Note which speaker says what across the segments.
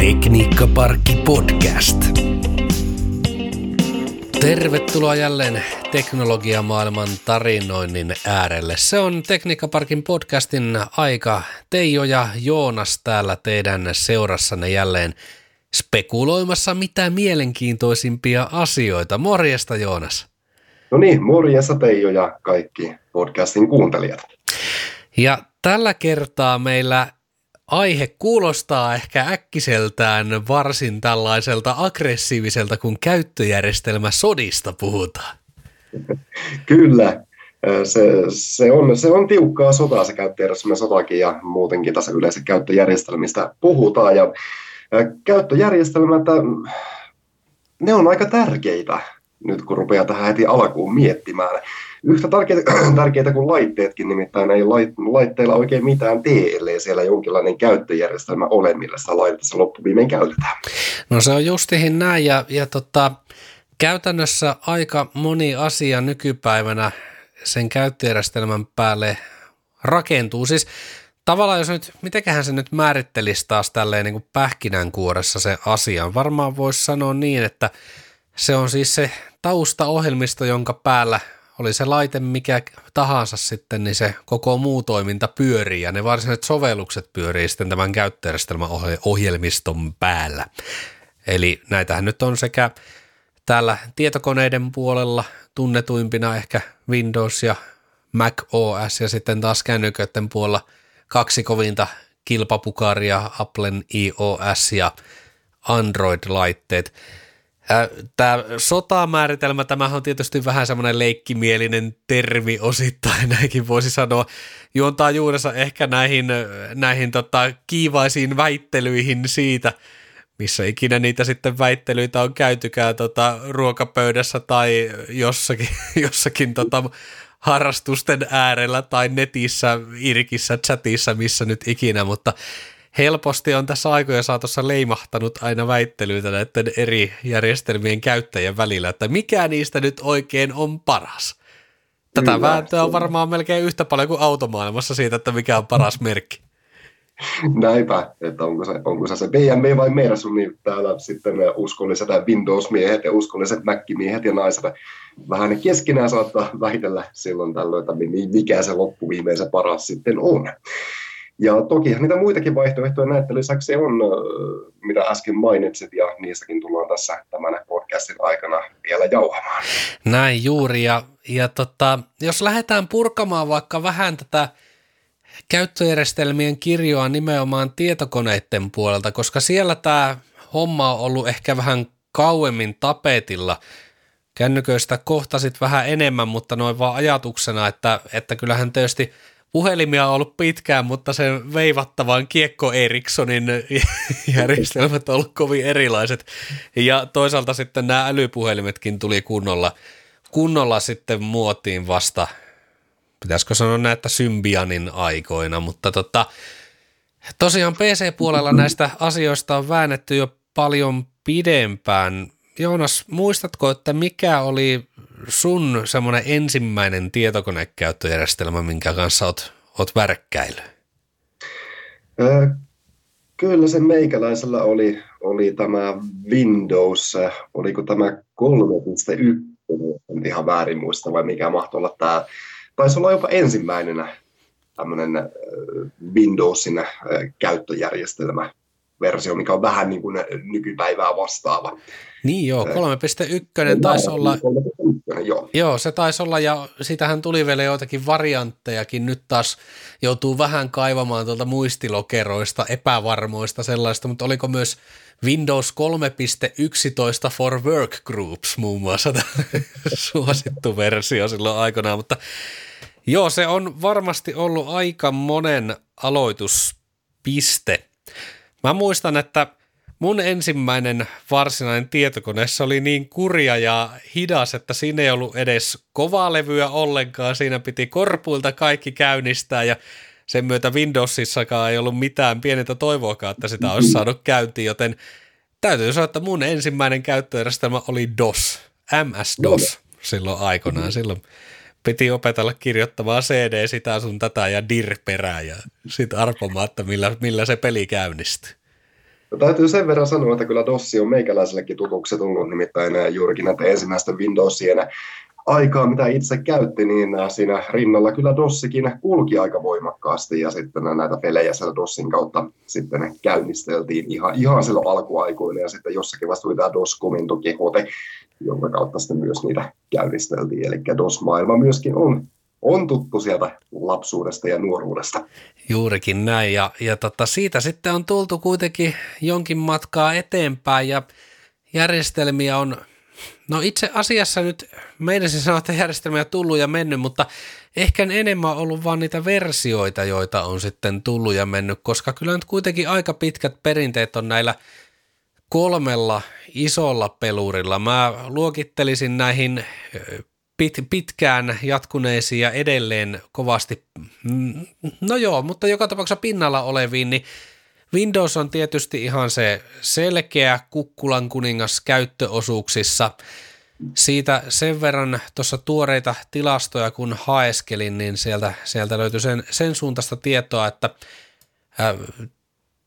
Speaker 1: Tekniikkaparkki podcast. Tervetuloa jälleen teknologiamaailman tarinoinnin äärelle. Se on Tekniikkaparkin podcastin aika. Teijo ja Joonas täällä teidän seurassanne jälleen spekuloimassa mitä mielenkiintoisimpia asioita. Morjesta Joonas.
Speaker 2: No niin, morjesta Teijo ja kaikki podcastin kuuntelijat.
Speaker 1: Ja tällä kertaa meillä aihe kuulostaa ehkä äkkiseltään varsin tällaiselta aggressiiviselta, kun käyttöjärjestelmä sodista puhutaan.
Speaker 2: Kyllä, se, se, on, se on tiukkaa sotaa se käyttöjärjestelmä sotakin ja muutenkin tässä yleensä käyttöjärjestelmistä puhutaan. Ja käyttöjärjestelmät, ne on aika tärkeitä nyt kun rupeaa tähän heti alkuun miettimään. Yhtä tärkeitä, tärkeitä kuin laitteetkin, nimittäin ei laitteilla oikein mitään tee, ellei siellä jonkinlainen käyttöjärjestelmä ole, millä sitä laitetta loppuviimein käytetään.
Speaker 1: No se on justihin näin, ja, ja tota, käytännössä aika moni asia nykypäivänä sen käyttöjärjestelmän päälle rakentuu. Siis tavallaan jos nyt, mitenköhän se nyt määrittelisi taas tälleen niin kuin pähkinänkuoressa se asian. Varmaan voisi sanoa niin, että se on siis se taustaohjelmisto, jonka päällä oli se laite mikä tahansa sitten, niin se koko muu toiminta pyörii ja ne varsinaiset sovellukset pyörii sitten tämän käyttöjärjestelmän ohjelmiston päällä. Eli näitähän nyt on sekä täällä tietokoneiden puolella tunnetuimpina ehkä Windows ja Mac OS ja sitten taas kännyköiden puolella kaksi kovinta kilpapukaria, Applen iOS ja Android-laitteet. Tämä sotamääritelmä, tämä on tietysti vähän semmoinen leikkimielinen termi osittain, näinkin voisi sanoa, juontaa juurensa ehkä näihin, näihin tota, kiivaisiin väittelyihin siitä, missä ikinä niitä sitten väittelyitä on käytykään tota, ruokapöydässä tai jossakin, jossakin tota, harrastusten äärellä tai netissä, irkissä, chatissa, missä nyt ikinä, mutta helposti on tässä aikojen saatossa leimahtanut aina väittelyitä näiden eri järjestelmien käyttäjien välillä, että mikä niistä nyt oikein on paras. Tätä Kyllä. vääntöä on varmaan melkein yhtä paljon kuin automaailmassa siitä, että mikä on paras merkki.
Speaker 2: Näinpä, että onko se, onko se, se BMW vai Mersu, niin täällä sitten uskolliset Windows-miehet ja uskolliset Mac-miehet ja naiset vähän keskenään saattaa väitellä silloin tällöin, että mikä se loppuviimein se paras sitten on. Ja tokihan niitä muitakin vaihtoehtoja näiden lisäksi on, mitä äsken mainitsit, ja niistäkin tullaan tässä tämän podcastin aikana vielä jauhamaan.
Speaker 1: Näin juuri, ja, ja tota, jos lähdetään purkamaan vaikka vähän tätä käyttöjärjestelmien kirjoa nimenomaan tietokoneiden puolelta, koska siellä tämä homma on ollut ehkä vähän kauemmin tapetilla. Kännyköistä kohtasit vähän enemmän, mutta noin vaan ajatuksena, että, että kyllähän tietysti – puhelimia on ollut pitkään, mutta sen veivattavan Kiekko Erikssonin järjestelmät on ollut kovin erilaiset. Ja toisaalta sitten nämä älypuhelimetkin tuli kunnolla, kunnolla sitten muotiin vasta, pitäisikö sanoa näitä Symbianin aikoina, mutta tota, tosiaan PC-puolella näistä asioista on väännetty jo paljon pidempään. Joonas, muistatko, että mikä oli sun semmoinen ensimmäinen tietokonekäyttöjärjestelmä, minkä kanssa oot, oot värkkäily?
Speaker 2: kyllä se meikäläisellä oli, oli tämä Windows, oliko tämä 3.1, en ihan väärin muista vai mikä mahtoi olla tämä, taisi olla jopa ensimmäinen tämmöinen Windowsin käyttöjärjestelmä versio, mikä on vähän niin kuin nykypäivää vastaava.
Speaker 1: Niin joo, 3.1 taisi olla, joo. joo, se taisi olla ja sitähän tuli vielä joitakin varianttejakin, nyt taas joutuu vähän kaivamaan tuolta muistilokeroista, epävarmoista sellaista, mutta oliko myös Windows 3.11 for Workgroups muun muassa suosittu versio silloin aikanaan, mutta joo, se on varmasti ollut aika monen aloituspiste. Mä muistan, että mun ensimmäinen varsinainen tietokone, se oli niin kurja ja hidas, että siinä ei ollut edes kovaa levyä ollenkaan. Siinä piti korpuilta kaikki käynnistää ja sen myötä Windowsissakaan ei ollut mitään pienintä toivoakaan, että sitä olisi saanut käyntiin, joten täytyy sanoa, että mun ensimmäinen käyttöjärjestelmä oli DOS, MS-DOS silloin aikanaan. Silloin piti opetella kirjoittamaan CD sitä sun tätä ja dir perää ja sitten arpomaan, että millä, millä se peli käynnistyy.
Speaker 2: Ja täytyy sen verran sanoa, että kyllä DOS on meikäläisellekin tutuksi tullut, nimittäin juurikin näitä ensimmäisten Windowsien aikaa, mitä itse käytti, niin siinä rinnalla kyllä DOSikin kulki aika voimakkaasti ja sitten näitä pelejä siellä DOSin kautta sitten käynnisteltiin ihan, ihan silloin alkuaikoina ja sitten jossakin vasta tuli tämä DOS-komentokehote, jonka kautta sitten myös niitä käynnisteltiin. Eli DOS-maailma myöskin on on tuttu sieltä lapsuudesta ja nuoruudesta.
Speaker 1: Juurikin näin, ja, ja tota, siitä sitten on tultu kuitenkin jonkin matkaa eteenpäin, ja järjestelmiä on, no itse asiassa nyt meidän sanoa, että järjestelmiä on tullut ja mennyt, mutta ehkä enemmän ollut vaan niitä versioita, joita on sitten tullut ja mennyt, koska kyllä nyt kuitenkin aika pitkät perinteet on näillä kolmella isolla pelurilla. Mä luokittelisin näihin pit, pitkään jatkuneisiin ja edelleen kovasti, mm, no joo, mutta joka tapauksessa pinnalla oleviin, niin Windows on tietysti ihan se selkeä kukkulan kuningas käyttöosuuksissa. Siitä sen verran tuossa tuoreita tilastoja kun haeskelin, niin sieltä, sieltä löytyi sen, sen suuntaista tietoa, että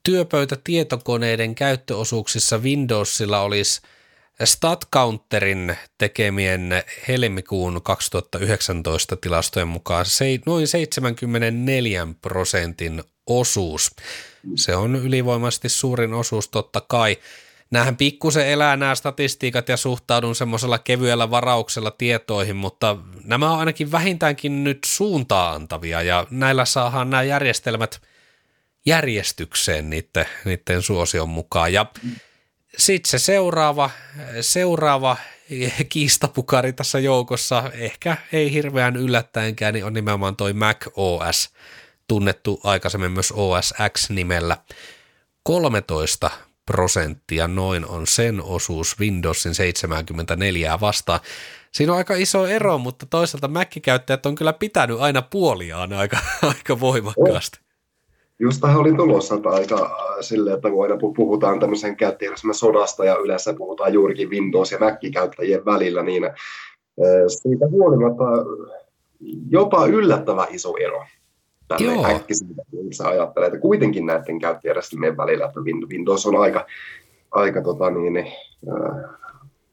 Speaker 1: työpöytätietokoneiden käyttöosuuksissa Windowsilla olisi – StatCounterin tekemien helmikuun 2019 tilastojen mukaan se, noin 74 prosentin osuus. Se on ylivoimaisesti suurin osuus totta kai. Nämähän pikkusen elää nämä statistiikat ja suhtaudun semmoisella kevyellä varauksella tietoihin, mutta nämä on ainakin vähintäänkin nyt suuntaa antavia ja näillä saadaan nämä järjestelmät järjestykseen niiden, niiden suosion mukaan. Ja sitten se seuraava, seuraava kiistapukari tässä joukossa, ehkä ei hirveän yllättäenkään, niin on nimenomaan toi Mac OS, tunnettu aikaisemmin myös OS X-nimellä. 13 prosenttia noin on sen osuus Windowsin 74 vastaan. Siinä on aika iso ero, mutta toisaalta Mac-käyttäjät on kyllä pitänyt aina puoliaan aika, aika voimakkaasti
Speaker 2: just tähän olin tulossa että aika äh, silleen, että kun aina puhutaan tämmöisen käyttäjärjestelmän sodasta ja yleensä puhutaan juurikin Windows- ja Mac-käyttäjien välillä, niin äh, siitä huolimatta jopa yllättävän iso ero tälle äkkiseltä, kun sä ajattelet, että kuitenkin näiden käyttäjärjestelmien välillä, että Windows on aika, aika tota niin, äh,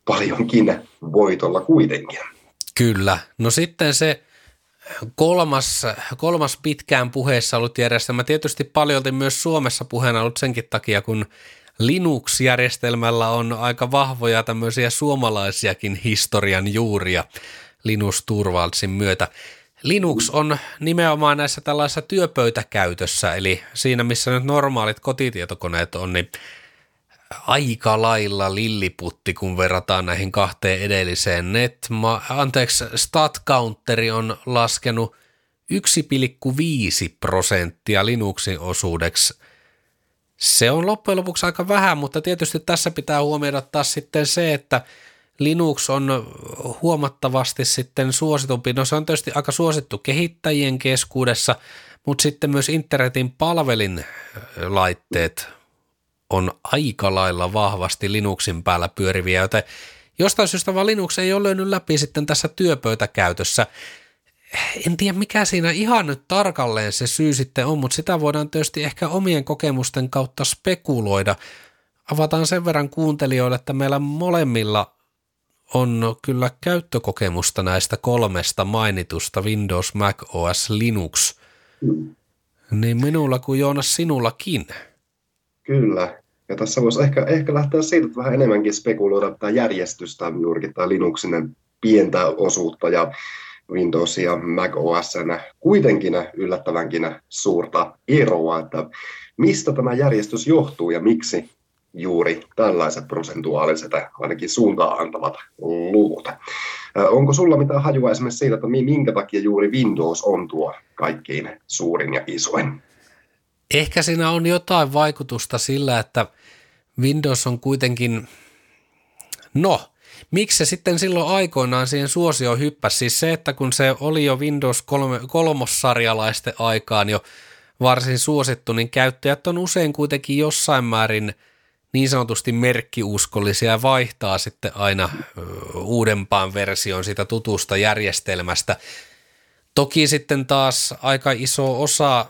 Speaker 2: paljonkin voitolla kuitenkin.
Speaker 1: Kyllä. No sitten se kolmas, kolmas pitkään puheessa ollut järjestelmä, tietysti paljolti myös Suomessa puheena ollut senkin takia, kun Linux-järjestelmällä on aika vahvoja tämmöisiä suomalaisiakin historian juuria Linus Turvaldsin myötä. Linux on nimenomaan näissä tällaisessa työpöytäkäytössä, eli siinä missä nyt normaalit kotitietokoneet on, niin aika lailla lilliputti, kun verrataan näihin kahteen edelliseen. Netma, anteeksi, StatCounteri on laskenut 1,5 prosenttia Linuxin osuudeksi. Se on loppujen lopuksi aika vähän, mutta tietysti tässä pitää huomioida taas sitten se, että Linux on huomattavasti sitten suositumpi. No se on tietysti aika suosittu kehittäjien keskuudessa, mutta sitten myös internetin palvelin laitteet on aika lailla vahvasti Linuxin päällä pyöriviä, joten jostain syystä vaan Linux ei ole löynyt läpi sitten tässä työpöytäkäytössä. En tiedä mikä siinä ihan nyt tarkalleen se syy sitten on, mutta sitä voidaan tietysti ehkä omien kokemusten kautta spekuloida. Avataan sen verran kuuntelijoille, että meillä molemmilla on kyllä käyttökokemusta näistä kolmesta mainitusta Windows, Mac OS, Linux. Niin minulla kuin Joonas sinullakin.
Speaker 2: Kyllä. Ja tässä voisi ehkä, ehkä lähteä siitä, että vähän enemmänkin spekuloida tätä järjestystä juurikin tämä Linuxin pientä osuutta ja Windows ja Mac OS kuitenkin yllättävänkin suurta eroa, että mistä tämä järjestys johtuu ja miksi juuri tällaiset prosentuaaliset ainakin suuntaan antavat luvut. Onko sulla mitään hajua esimerkiksi siitä, että minkä takia juuri Windows on tuo kaikkein suurin ja isoin?
Speaker 1: Ehkä siinä on jotain vaikutusta sillä, että Windows on kuitenkin, no, miksi se sitten silloin aikoinaan siihen suosioon hyppäsi? Siis se, että kun se oli jo Windows 3, kolmossarjalaisten aikaan jo varsin suosittu, niin käyttäjät on usein kuitenkin jossain määrin niin sanotusti merkkiuskollisia ja vaihtaa sitten aina uudempaan versioon sitä tutusta järjestelmästä. Toki sitten taas aika iso osa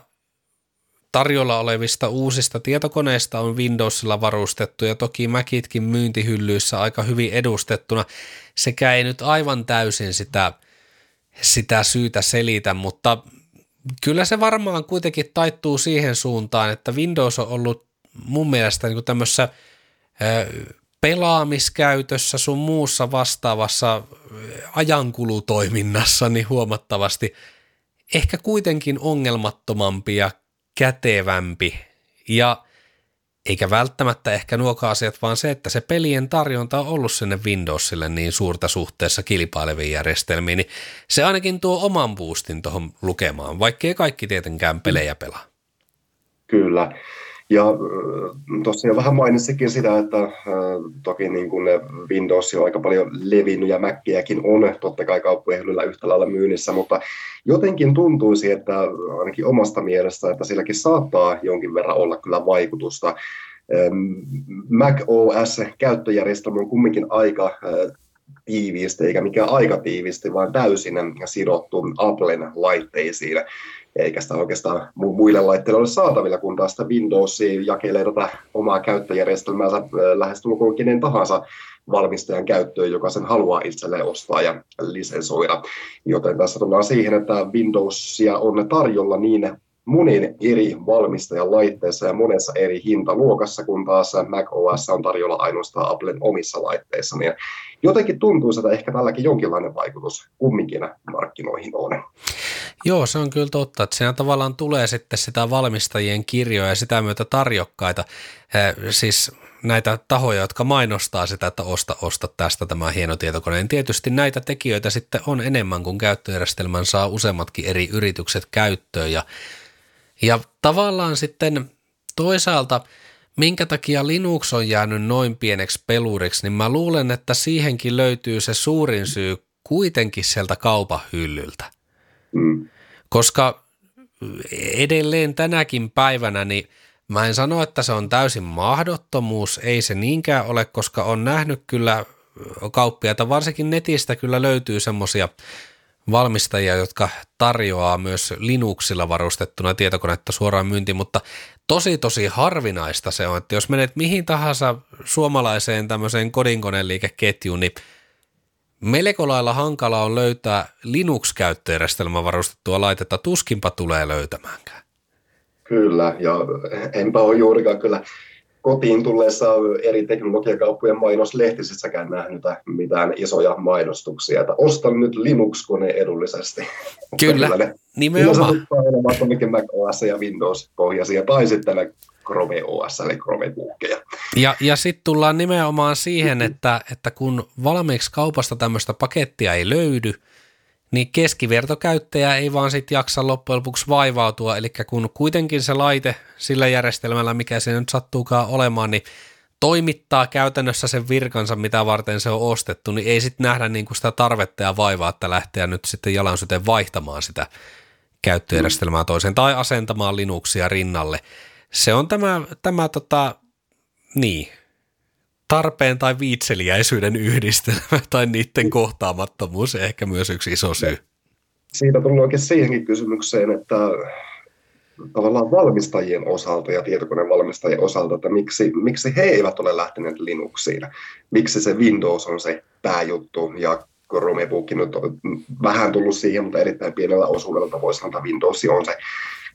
Speaker 1: tarjolla olevista uusista tietokoneista on Windowsilla varustettu ja toki Macitkin myyntihyllyissä aika hyvin edustettuna. Sekä ei nyt aivan täysin sitä, sitä syytä selitä, mutta kyllä se varmaan kuitenkin taittuu siihen suuntaan, että Windows on ollut mun mielestä niin tämmöisessä pelaamiskäytössä sun muussa vastaavassa ajankulutoiminnassa niin huomattavasti ehkä kuitenkin ongelmattomampi ja kätevämpi ja eikä välttämättä ehkä nuo asiat, vaan se, että se pelien tarjonta on ollut sinne Windowsille niin suurta suhteessa kilpaileviin järjestelmiin, niin se ainakin tuo oman boostin tuohon lukemaan, vaikkei kaikki tietenkään pelejä pelaa.
Speaker 2: Kyllä. Ja tosiaan vähän mainitsikin sitä, että äh, toki niin kuin ne Windows on aika paljon levinnyt ja Mackiäkin on totta kai kauppojen yhtä lailla myynnissä, mutta jotenkin tuntuisi, että ainakin omasta mielestä, että silläkin saattaa jonkin verran olla kyllä vaikutusta. Mac OS-käyttöjärjestelmä on kumminkin aika tiiviisti, eikä mikään aika tiiviisti, vaan täysin sidottu Applen laitteisiin eikä sitä oikeastaan muille laitteille ole saatavilla, kun taas sitä Windows jakelee tätä omaa käyttöjärjestelmäänsä lähestulkoon kenen tahansa valmistajan käyttöön, joka sen haluaa itselleen ostaa ja lisensoida. Joten tässä tullaan siihen, että Windowsia on tarjolla niin monin eri valmistajan laitteissa ja monessa eri hintaluokassa, kun taas Mac OS on tarjolla ainoastaan Applen omissa laitteissa. Niin jotenkin tuntuu, että ehkä tälläkin jonkinlainen vaikutus kumminkin markkinoihin on.
Speaker 1: Joo, se on kyllä totta, että siinä tavallaan tulee sitten sitä valmistajien kirjoja ja sitä myötä tarjokkaita, siis näitä tahoja, jotka mainostaa sitä, että osta, osta tästä tämä hieno tietokone. Tietysti näitä tekijöitä sitten on enemmän, kun käyttöjärjestelmän saa useammatkin eri yritykset käyttöön ja, ja tavallaan sitten toisaalta – minkä takia Linux on jäänyt noin pieneksi peluriksi, niin mä luulen, että siihenkin löytyy se suurin syy kuitenkin sieltä kaupahyllyltä. Mm. Koska edelleen tänäkin päivänä, niin mä en sano, että se on täysin mahdottomuus, ei se niinkään ole, koska on nähnyt kyllä kauppiaita, varsinkin netistä kyllä löytyy semmoisia valmistajia, jotka tarjoaa myös Linuxilla varustettuna tietokonetta suoraan myyntiin, mutta tosi tosi harvinaista se on, että jos menet mihin tahansa suomalaiseen tämmöiseen kodinkoneliikeketjuun, niin melko lailla hankala on löytää Linux-käyttöjärjestelmän varustettua laitetta, tuskinpa tulee löytämäänkään.
Speaker 2: Kyllä, ja enpä ole juurikaan kyllä kotiin tulleessa eri teknologiakauppojen mainoslehtisissä nähnyt mitään isoja mainostuksia, että ostan nyt Linux-kone edullisesti.
Speaker 1: Kyllä, kyllä nimenomaan.
Speaker 2: Kyllä Mac OS ja Windows-pohjaisia, tai sitten Chrome OS, eli Chromebookia.
Speaker 1: Ja, ja sitten tullaan nimenomaan siihen, että, että kun valmiiksi kaupasta tämmöistä pakettia ei löydy, niin keskivertokäyttäjä ei vaan sitten jaksa loppujen lopuksi vaivautua, eli kun kuitenkin se laite sillä järjestelmällä, mikä se nyt sattuukaan olemaan, niin toimittaa käytännössä sen virkansa, mitä varten se on ostettu, niin ei sitten nähdä niin kuin sitä tarvetta ja vaivaa, että lähteä nyt sitten jalan vaihtamaan sitä käyttöjärjestelmää toiseen tai asentamaan Linuxia rinnalle. Se on tämä, tämä tota, niin, tarpeen tai viitseliäisyyden yhdistelmä tai niiden kohtaamattomuus ehkä myös yksi iso syy.
Speaker 2: Siitä tullaan oikein siihenkin kysymykseen, että tavallaan valmistajien osalta ja tietokonevalmistajien osalta, että miksi, miksi he eivät ole lähteneet Linuxiin. Miksi se Windows on se pääjuttu ja Chromebook nyt on vähän tullut siihen, mutta erittäin pienellä osuudella voisi sanoa, että Windows on se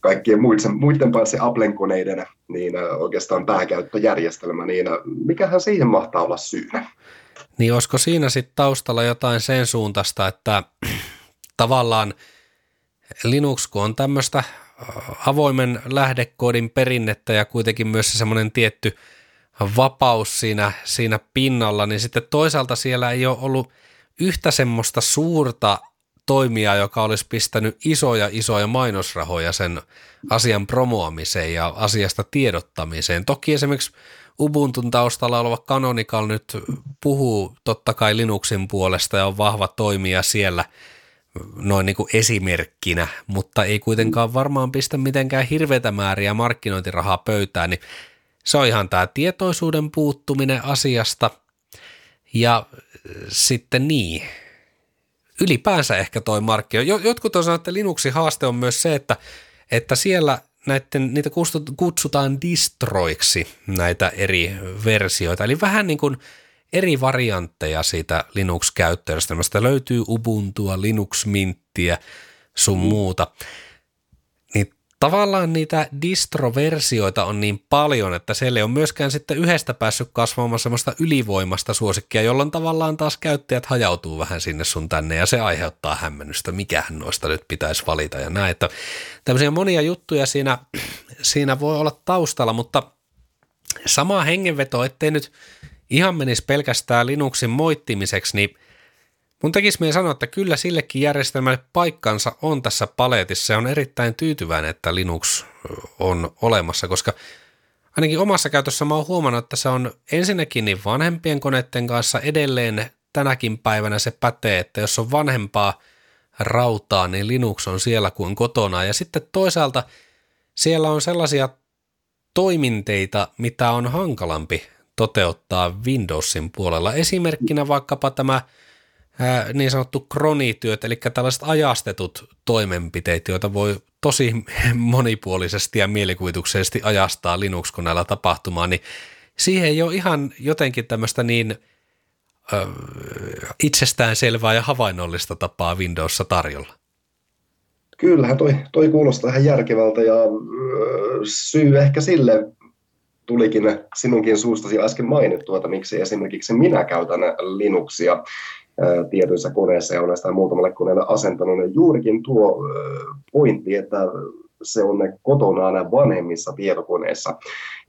Speaker 2: kaikkien muiden, muiden paitsi Applen koneiden niin oikeastaan pääkäyttöjärjestelmä, niin äh, mikähän siihen mahtaa olla syynä?
Speaker 1: Niin olisiko siinä sitten taustalla jotain sen suuntaista, että tavallaan Linux, kun on tämmöistä avoimen lähdekoodin perinnettä ja kuitenkin myös se semmoinen tietty vapaus siinä, siinä pinnalla, niin sitten toisaalta siellä ei ole ollut yhtä semmoista suurta toimija, joka olisi pistänyt isoja isoja mainosrahoja sen asian promoamiseen ja asiasta tiedottamiseen. Toki esimerkiksi Ubuntun taustalla oleva Canonical nyt puhuu totta kai Linuxin puolesta ja on vahva toimija siellä noin niin kuin esimerkkinä, mutta ei kuitenkaan varmaan pistä mitenkään hirveätä määriä markkinointirahaa pöytään, niin se on ihan tämä tietoisuuden puuttuminen asiasta ja sitten niin, ylipäänsä ehkä toi markkino. Jotkut on sanonut, että Linuxin haaste on myös se, että, että siellä näiden, niitä kutsutaan distroiksi, näitä eri versioita. Eli vähän niin kuin eri variantteja siitä Linux-käyttöjärjestelmästä. Löytyy Ubuntua, Linux Minttiä, sun muuta tavallaan niitä distroversioita on niin paljon, että siellä ei ole myöskään sitten yhdestä päässyt kasvamaan semmoista ylivoimasta suosikkia, jolloin tavallaan taas käyttäjät hajautuu vähän sinne sun tänne ja se aiheuttaa hämmennystä, mikähän noista nyt pitäisi valita ja näin. Että tämmöisiä monia juttuja siinä, siinä voi olla taustalla, mutta sama hengenveto, ettei nyt ihan menisi pelkästään Linuxin moittimiseksi, niin – Mun tekisi mieli sanoa, että kyllä sillekin järjestelmälle paikkansa on tässä paletissa ja on erittäin tyytyväinen, että Linux on olemassa, koska ainakin omassa käytössä mä oon huomannut, että se on ensinnäkin niin vanhempien koneiden kanssa edelleen tänäkin päivänä se pätee, että jos on vanhempaa rautaa, niin Linux on siellä kuin kotona. Ja sitten toisaalta siellä on sellaisia toiminteita, mitä on hankalampi toteuttaa Windowsin puolella. Esimerkkinä vaikkapa tämä – niin sanottu kronityöt, eli tällaiset ajastetut toimenpiteet, joita voi tosi monipuolisesti ja mielikuvituksellisesti ajastaa Linux-koneella tapahtumaan, niin siihen ei ole ihan jotenkin tämmöistä niin ö, itsestäänselvää ja havainnollista tapaa Windowssa tarjolla.
Speaker 2: Kyllähän toi, toi kuulostaa ihan järkevältä ja syy ehkä sille tulikin sinunkin suustasi äsken mainittua, että miksi esimerkiksi minä käytän Linuxia tietyissä koneissa ja olen sitä muutamalle koneelle asentanut, niin juurikin tuo pointti, että se on kotona aina vanhemmissa tietokoneissa.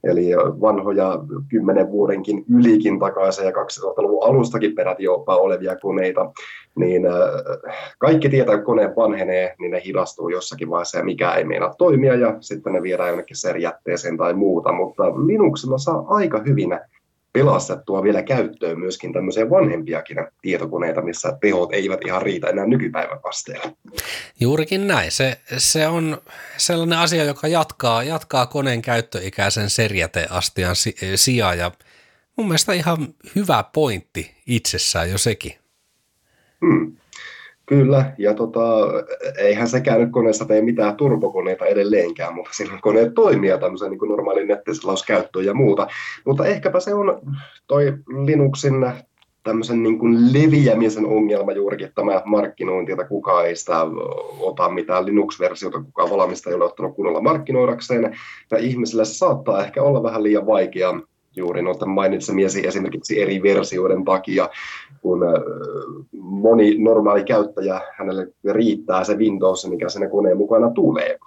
Speaker 2: Eli vanhoja kymmenen vuodenkin ylikin takaisin ja 2000-luvun alustakin peräti jopa olevia koneita, niin kaikki tietää, että kone vanhenee, niin ne hidastuu jossakin vaiheessa ja mikä ei meinaa toimia ja sitten ne viedään jonnekin serjätteeseen tai muuta, mutta Linuxilla saa aika hyvin pelastettua vielä käyttöön myöskin tämmöisiä vanhempiakin tietokoneita, missä tehot eivät ihan riitä enää nykypäivän asteella.
Speaker 1: Juurikin näin. Se, se on sellainen asia, joka jatkaa, jatkaa koneen käyttöikäisen serjäteastian sijaan ja mun mielestä ihan hyvä pointti itsessään jo sekin.
Speaker 2: Hmm. Kyllä, ja tota, eihän sekään nyt koneessa tee mitään turbokoneita edelleenkään, mutta silloin koneet toimia tämmöisen niin normaalin nettiselauskäyttöön ja muuta. Mutta ehkäpä se on toi Linuxin tämmöisen niin kuin leviämisen ongelma juurikin tämä markkinointi, että kukaan ei sitä ota mitään Linux-versiota, kukaan valmista ei ole ottanut kunnolla markkinoidakseen. Ja ihmisille se saattaa ehkä olla vähän liian vaikea juuri noita mainitsemiesi esimerkiksi eri versioiden takia, kun moni normaali käyttäjä, hänelle riittää se Windows, mikä sinne koneen mukana tulee,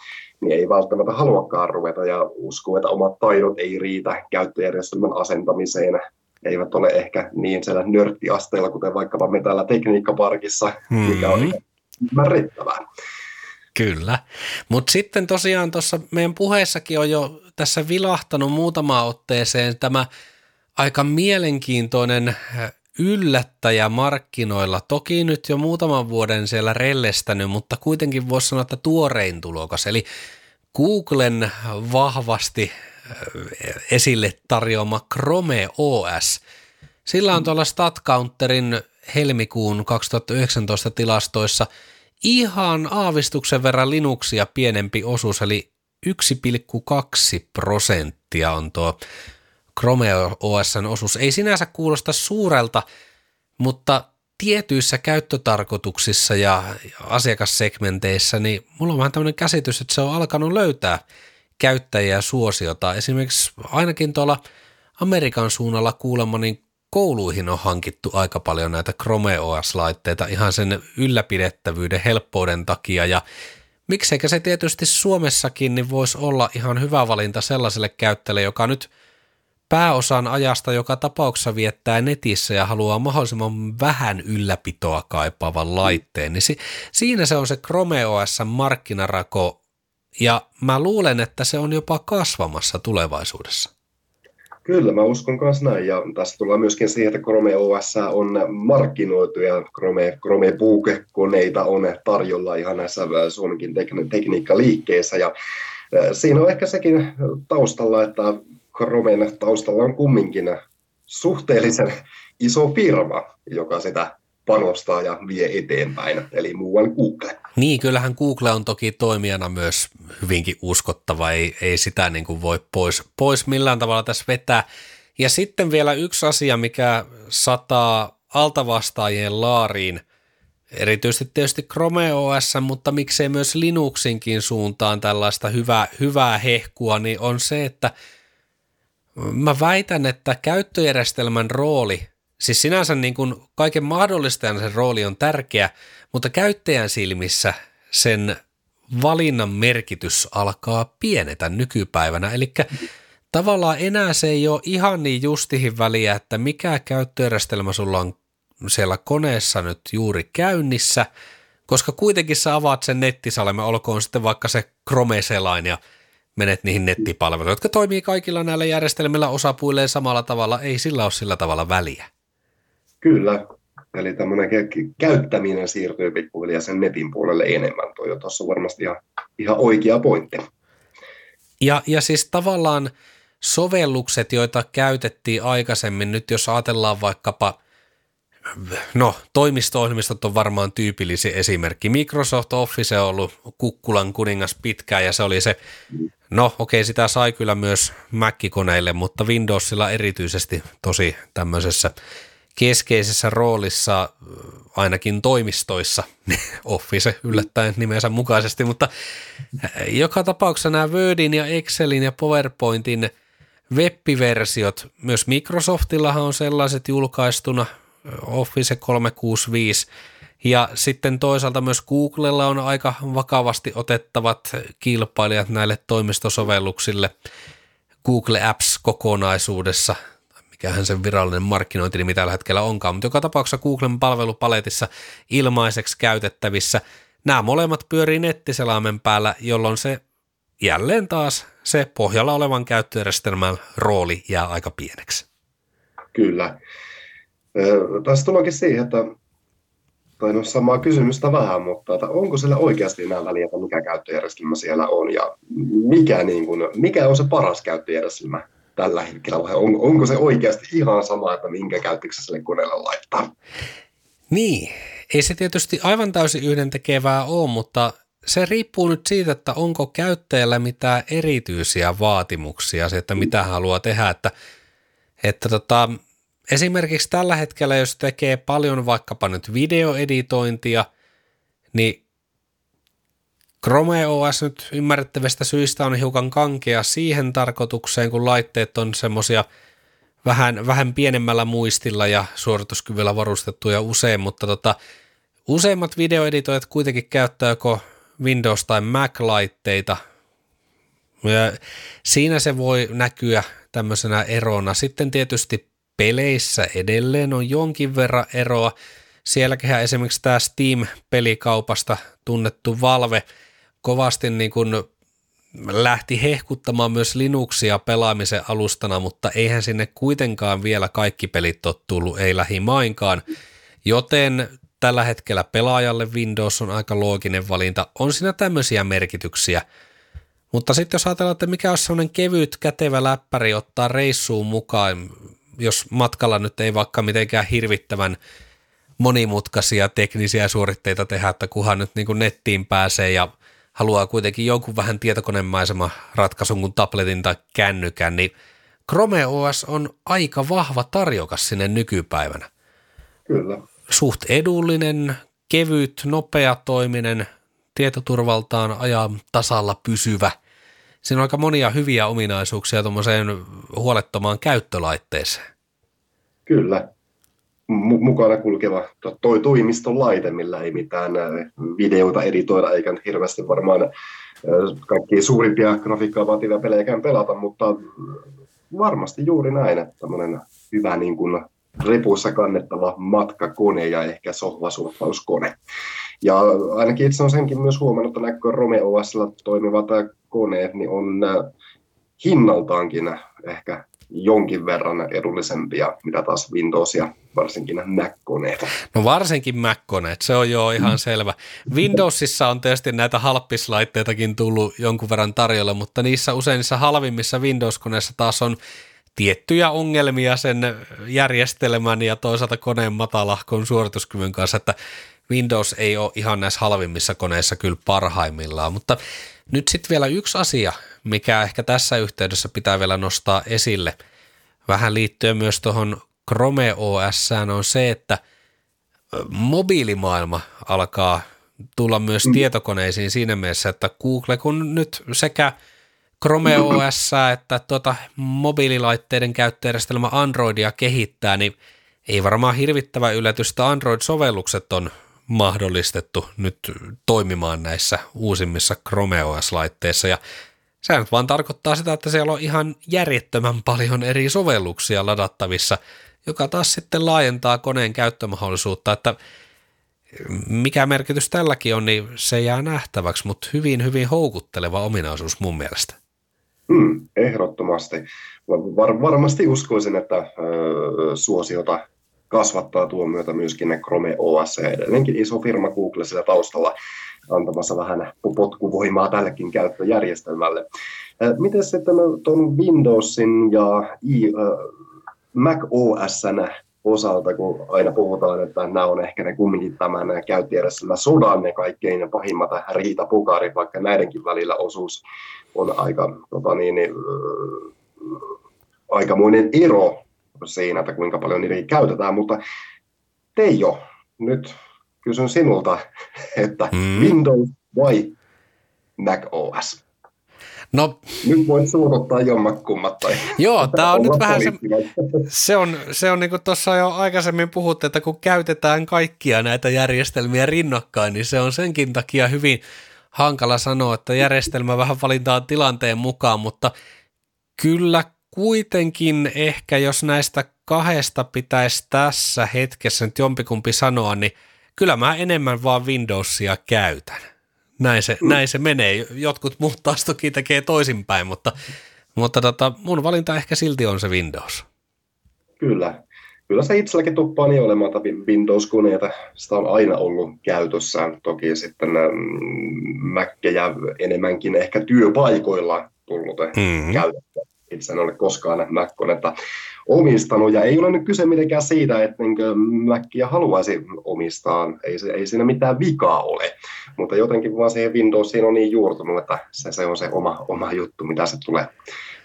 Speaker 2: niin ei välttämättä haluakaan ruveta ja uskoo, että omat taidot ei riitä käyttöjärjestelmän asentamiseen eivät ole ehkä niin siellä nörttiasteella, kuten vaikkapa me täällä tekniikkaparkissa, mikä on mm-hmm. ymmärrettävää.
Speaker 1: Kyllä, mutta sitten tosiaan tuossa meidän puheessakin on jo tässä vilahtanut muutama otteeseen tämä aika mielenkiintoinen äh, yllättäjä markkinoilla. Toki nyt jo muutaman vuoden siellä rellestänyt, mutta kuitenkin voisi sanoa, että tuorein tulokas. Eli Googlen vahvasti äh, esille tarjoama Chrome OS. Sillä on tuolla StatCounterin helmikuun 2019 tilastoissa – ihan aavistuksen verran Linuxia pienempi osuus, eli 1,2 prosenttia on tuo Chrome OSn osuus. Ei sinänsä kuulosta suurelta, mutta tietyissä käyttötarkoituksissa ja asiakassegmenteissä, niin mulla on vähän tämmöinen käsitys, että se on alkanut löytää käyttäjiä suosiota. Esimerkiksi ainakin tuolla Amerikan suunnalla kuulemma, niin kouluihin on hankittu aika paljon näitä Chrome OS-laitteita ihan sen ylläpidettävyyden helppouden takia ja mikseikä se tietysti Suomessakin niin voisi olla ihan hyvä valinta sellaiselle käyttäjälle, joka nyt pääosan ajasta joka tapauksessa viettää netissä ja haluaa mahdollisimman vähän ylläpitoa kaipaavan laitteen, niin si- siinä se on se Chrome OS markkinarako ja mä luulen, että se on jopa kasvamassa tulevaisuudessa.
Speaker 2: Kyllä, mä uskon myös näin. Ja tässä tullaan myöskin siihen, että Chrome OS on markkinoitu ja Chrome, Chrome koneita on tarjolla ihan näissä Suomenkin tekniikkaliikkeissä. Ja siinä on ehkä sekin taustalla, että Chromen taustalla on kumminkin suhteellisen iso firma, joka sitä panostaa ja vie eteenpäin, eli muualla Google.
Speaker 1: Niin, kyllähän Google on toki toimijana myös hyvinkin uskottava, ei, ei sitä niin kuin voi pois, pois millään tavalla tässä vetää. Ja sitten vielä yksi asia, mikä sataa altavastaajien laariin, erityisesti tietysti Chrome OS, mutta miksei myös Linuxinkin suuntaan tällaista hyvää, hyvää hehkua, niin on se, että mä väitän, että käyttöjärjestelmän rooli, siis sinänsä niin kuin kaiken mahdollistajan sen rooli on tärkeä, mutta käyttäjän silmissä sen valinnan merkitys alkaa pienetä nykypäivänä. Eli tavallaan enää se ei ole ihan niin justihin väliä, että mikä käyttöjärjestelmä sulla on siellä koneessa nyt juuri käynnissä, koska kuitenkin sä avaat sen nettisalmen, olkoon sitten vaikka se Chrome-selain ja menet niihin nettipalveluihin, jotka toimii kaikilla näillä järjestelmillä osapuilleen samalla tavalla, ei sillä ole sillä tavalla väliä.
Speaker 2: Kyllä, eli tämmöinen käyttäminen siirtyy pikkuhiljaa sen netin puolelle enemmän. Tuo tuossa varmasti ihan, ihan oikea pointti.
Speaker 1: Ja, ja siis tavallaan sovellukset, joita käytettiin aikaisemmin, nyt jos ajatellaan vaikkapa, no toimisto-ohjelmistot on varmaan tyypillisin esimerkki. Microsoft Office on ollut kukkulan kuningas pitkään ja se oli se, no okei sitä sai kyllä myös Mac-koneille, mutta Windowsilla erityisesti tosi tämmöisessä keskeisessä roolissa ainakin toimistoissa, Office yllättäen nimensä mukaisesti, mutta joka tapauksessa nämä Wordin ja Excelin ja PowerPointin – Web-versiot, myös Microsoftillahan on sellaiset julkaistuna, Office 365, ja sitten toisaalta myös Googlella on aika vakavasti otettavat kilpailijat näille toimistosovelluksille Google Apps-kokonaisuudessa, mikähän sen virallinen markkinointi mitä tällä hetkellä onkaan, mutta joka tapauksessa Googlen palvelupaletissa ilmaiseksi käytettävissä. Nämä molemmat pyörii nettiselaimen päällä, jolloin se jälleen taas se pohjalla olevan käyttöjärjestelmän rooli jää aika pieneksi.
Speaker 2: Kyllä. Tässä tuleekin siihen, että tai no samaa kysymystä vähän, mutta että onko sillä oikeasti enää väliä, että mikä käyttöjärjestelmä siellä on ja mikä, niin kuin, mikä on se paras käyttöjärjestelmä tällä hetkellä vai on, onko se oikeasti ihan sama, että minkä käyttöksessä sille koneelle laittaa?
Speaker 1: Niin, ei se tietysti aivan täysin yhdentekevää ole, mutta se riippuu nyt siitä, että onko käyttäjällä mitään erityisiä vaatimuksia, se, että mitä haluaa tehdä, että, että tota, esimerkiksi tällä hetkellä, jos tekee paljon vaikkapa nyt videoeditointia, niin Chrome OS nyt ymmärrettävistä syistä on hiukan kankea siihen tarkoitukseen, kun laitteet on semmoisia vähän, vähän pienemmällä muistilla ja suorituskyvyllä varustettuja usein, mutta tota, useimmat videoeditoijat kuitenkin käyttää joko Windows- tai Mac-laitteita. Ja siinä se voi näkyä tämmöisenä erona. Sitten tietysti peleissä edelleen on jonkin verran eroa. Sielläkin esimerkiksi tämä Steam-pelikaupasta tunnettu Valve kovasti niin kuin lähti hehkuttamaan myös Linuxia pelaamisen alustana, mutta eihän sinne kuitenkaan vielä kaikki pelit ole tullut, ei lähimainkaan. Joten tällä hetkellä pelaajalle Windows on aika looginen valinta. On siinä tämmöisiä merkityksiä. Mutta sitten jos ajatellaan, että mikä on sellainen kevyt, kätevä läppäri ottaa reissuun mukaan, jos matkalla nyt ei vaikka mitenkään hirvittävän monimutkaisia teknisiä suoritteita tehdä, että kunhan nyt niin kuin nettiin pääsee ja haluaa kuitenkin jonkun vähän tietokonemaisema ratkaisun kuin tabletin tai kännykän, niin Chrome OS on aika vahva tarjokas sinne nykypäivänä.
Speaker 2: Kyllä
Speaker 1: suht edullinen, kevyt, nopea toiminen, tietoturvaltaan ajan tasalla pysyvä. Siinä on aika monia hyviä ominaisuuksia tuommoiseen huolettomaan käyttölaitteeseen.
Speaker 2: Kyllä. Mukana kulkeva toi toimiston laite, millä ei mitään videoita editoida, eikä hirveästi varmaan kaikki suurimpia grafiikkaa vaativia pelejäkään pelata, mutta varmasti juuri näin, että tämmöinen hyvä niin kuin repussa kannettava matkakone ja ehkä sohvasurffauskone. Ja ainakin itse olen senkin myös huomannut, että näkö Rome OSlla toimivat koneet niin on äh, hinnaltaankin ehkä jonkin verran edullisempia, mitä taas Windows ja varsinkin Mac-koneet.
Speaker 1: No varsinkin Mac-koneet, se on jo ihan mm. selvä. Windowsissa on tietysti näitä halppislaitteitakin tullut jonkun verran tarjolla, mutta niissä usein niissä halvimmissa Windows-koneissa taas on tiettyjä ongelmia sen järjestelmän ja toisaalta koneen matalahkon suorituskyvyn kanssa, että Windows ei ole ihan näissä halvimmissa koneissa kyllä parhaimmillaan, mutta nyt sitten vielä yksi asia, mikä ehkä tässä yhteydessä pitää vielä nostaa esille, vähän liittyen myös tuohon Chrome OS, on se, että mobiilimaailma alkaa tulla myös mm. tietokoneisiin siinä mielessä, että Google kun nyt sekä Chrome OS että tuota mobiililaitteiden käyttöjärjestelmä Androidia kehittää, niin ei varmaan hirvittävä yllätystä Android-sovellukset on mahdollistettu nyt toimimaan näissä uusimmissa Chrome OS-laitteissa ja se nyt vaan tarkoittaa sitä, että siellä on ihan järjettömän paljon eri sovelluksia ladattavissa, joka taas sitten laajentaa koneen käyttömahdollisuutta, että mikä merkitys tälläkin on, niin se jää nähtäväksi, mutta hyvin, hyvin houkutteleva ominaisuus mun mielestä.
Speaker 2: Hmm, ehdottomasti. Var, varmasti uskoisin, että ö, suosiota kasvattaa tuon myötä myöskin ne Chrome OS, edelleenkin iso firma Google sillä taustalla antamassa vähän potkuvoimaa tällekin käyttöjärjestelmälle. Miten sitten tuon Windowsin ja Mac OSn osalta, kun aina puhutaan, että nämä on ehkä ne kumminkin tämän käyttöjärjestelmän sodan ne kaikkein pahimmat riitapukarit, vaikka näidenkin välillä osuus on aika tota niin, aikamoinen ero siinä, että kuinka paljon niitä käytetään, mutta Teijo, nyt kysyn sinulta, että mm. Windows vai Mac OS? No, nyt voit suututtaa jommakkummat. Tai
Speaker 1: Joo, tämä on nyt vähän se, se on, se on niin kuin tuossa jo aikaisemmin puhuttu, että kun käytetään kaikkia näitä järjestelmiä rinnakkain, niin se on senkin takia hyvin hankala sanoa, että järjestelmä vähän valintaan tilanteen mukaan, mutta kyllä kuitenkin ehkä, jos näistä kahdesta pitäisi tässä hetkessä nyt jompikumpi sanoa, niin kyllä mä enemmän vaan Windowsia käytän. Näin se, mm. näin se menee. Jotkut muut taas toki tekee toisinpäin, mutta, mutta tota, mun valinta ehkä silti on se Windows.
Speaker 2: Kyllä. Kyllä se itselläkin tuppaa niin olemaan, Windows-koneita sitä on aina ollut käytössä. Toki sitten Mäkkejä enemmänkin ehkä työpaikoilla tullut mm-hmm. käytettyä itse en ole koskaan Mac-konetta omistanut. Ja ei ole nyt kyse mitenkään siitä, että Macia haluaisi omistaa. Ei, se, ei siinä mitään vikaa ole. Mutta jotenkin vaan siihen Windowsiin on niin juurtunut, että se, se on se oma, oma juttu, mitä se tulee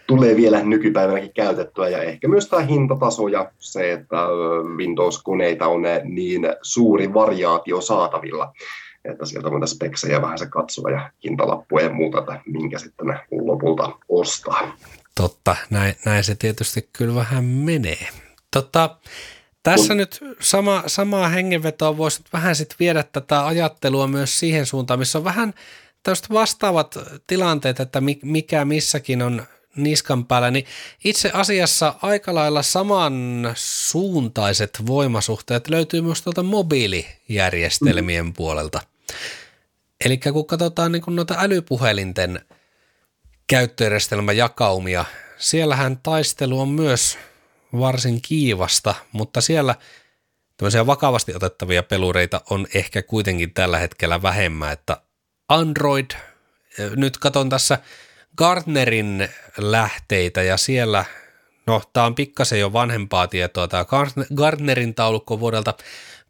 Speaker 2: tulee vielä nykypäivänäkin käytettyä ja ehkä myös tämä hintataso ja se, että Windows-koneita on niin suuri variaatio saatavilla, että sieltä voidaan speksejä vähän se katsoa ja hintalappuja ja muuta, että minkä sitten lopulta ostaa.
Speaker 1: Totta, näin, näin se tietysti kyllä vähän menee. Totta, tässä Kun... nyt sama, samaa hengenvetoa voisi vähän sitten viedä tätä ajattelua myös siihen suuntaan, missä on vähän tällaiset vastaavat tilanteet, että mikä missäkin on niskan päällä, niin itse asiassa aika lailla samansuuntaiset voimasuhteet löytyy myös tuolta mobiilijärjestelmien mm. puolelta. Eli kun katsotaan niin noita älypuhelinten – käyttöjärjestelmäjakaumia. Siellähän taistelu on myös varsin kiivasta, mutta siellä tämmöisiä vakavasti otettavia pelureita on ehkä kuitenkin tällä hetkellä vähemmän, että Android, nyt katon tässä Gartnerin lähteitä ja siellä, no tämä on pikkasen jo vanhempaa tietoa, tämä Gartnerin taulukko vuodelta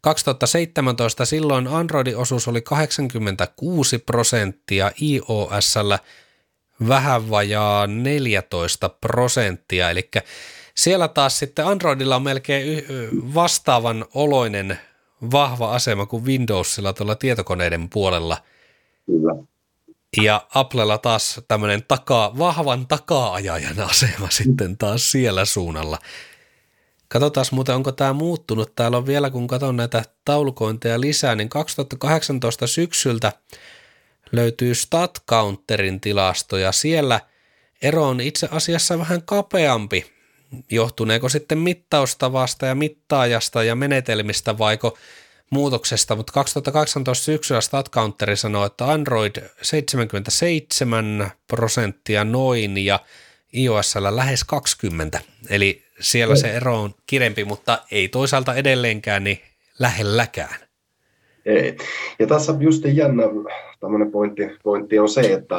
Speaker 1: 2017, silloin Androidin osuus oli 86 prosenttia, iOSllä vähän vajaa 14 prosenttia, eli siellä taas sitten Androidilla on melkein vastaavan oloinen vahva asema kuin Windowsilla tuolla tietokoneiden puolella. Kyllä. Ja Applella taas tämmöinen takaa, vahvan takaa-ajajan asema sitten taas siellä suunnalla. Katsotaan muuten, onko tämä muuttunut. Täällä on vielä, kun katson näitä taulukointeja lisää, niin 2018 syksyltä – löytyy StatCounterin tilasto ja siellä ero on itse asiassa vähän kapeampi. Johtuneeko sitten mittaustavasta ja mittaajasta ja menetelmistä vaiko muutoksesta, mutta 2018 syksyllä StatCounteri sanoi, että Android 77 prosenttia noin ja iOS lähes 20, eli siellä se ero on kirempi, mutta ei toisaalta edelleenkään niin lähelläkään.
Speaker 2: Ei. Ja tässä just jännä tämmöinen pointti, pointti on se, että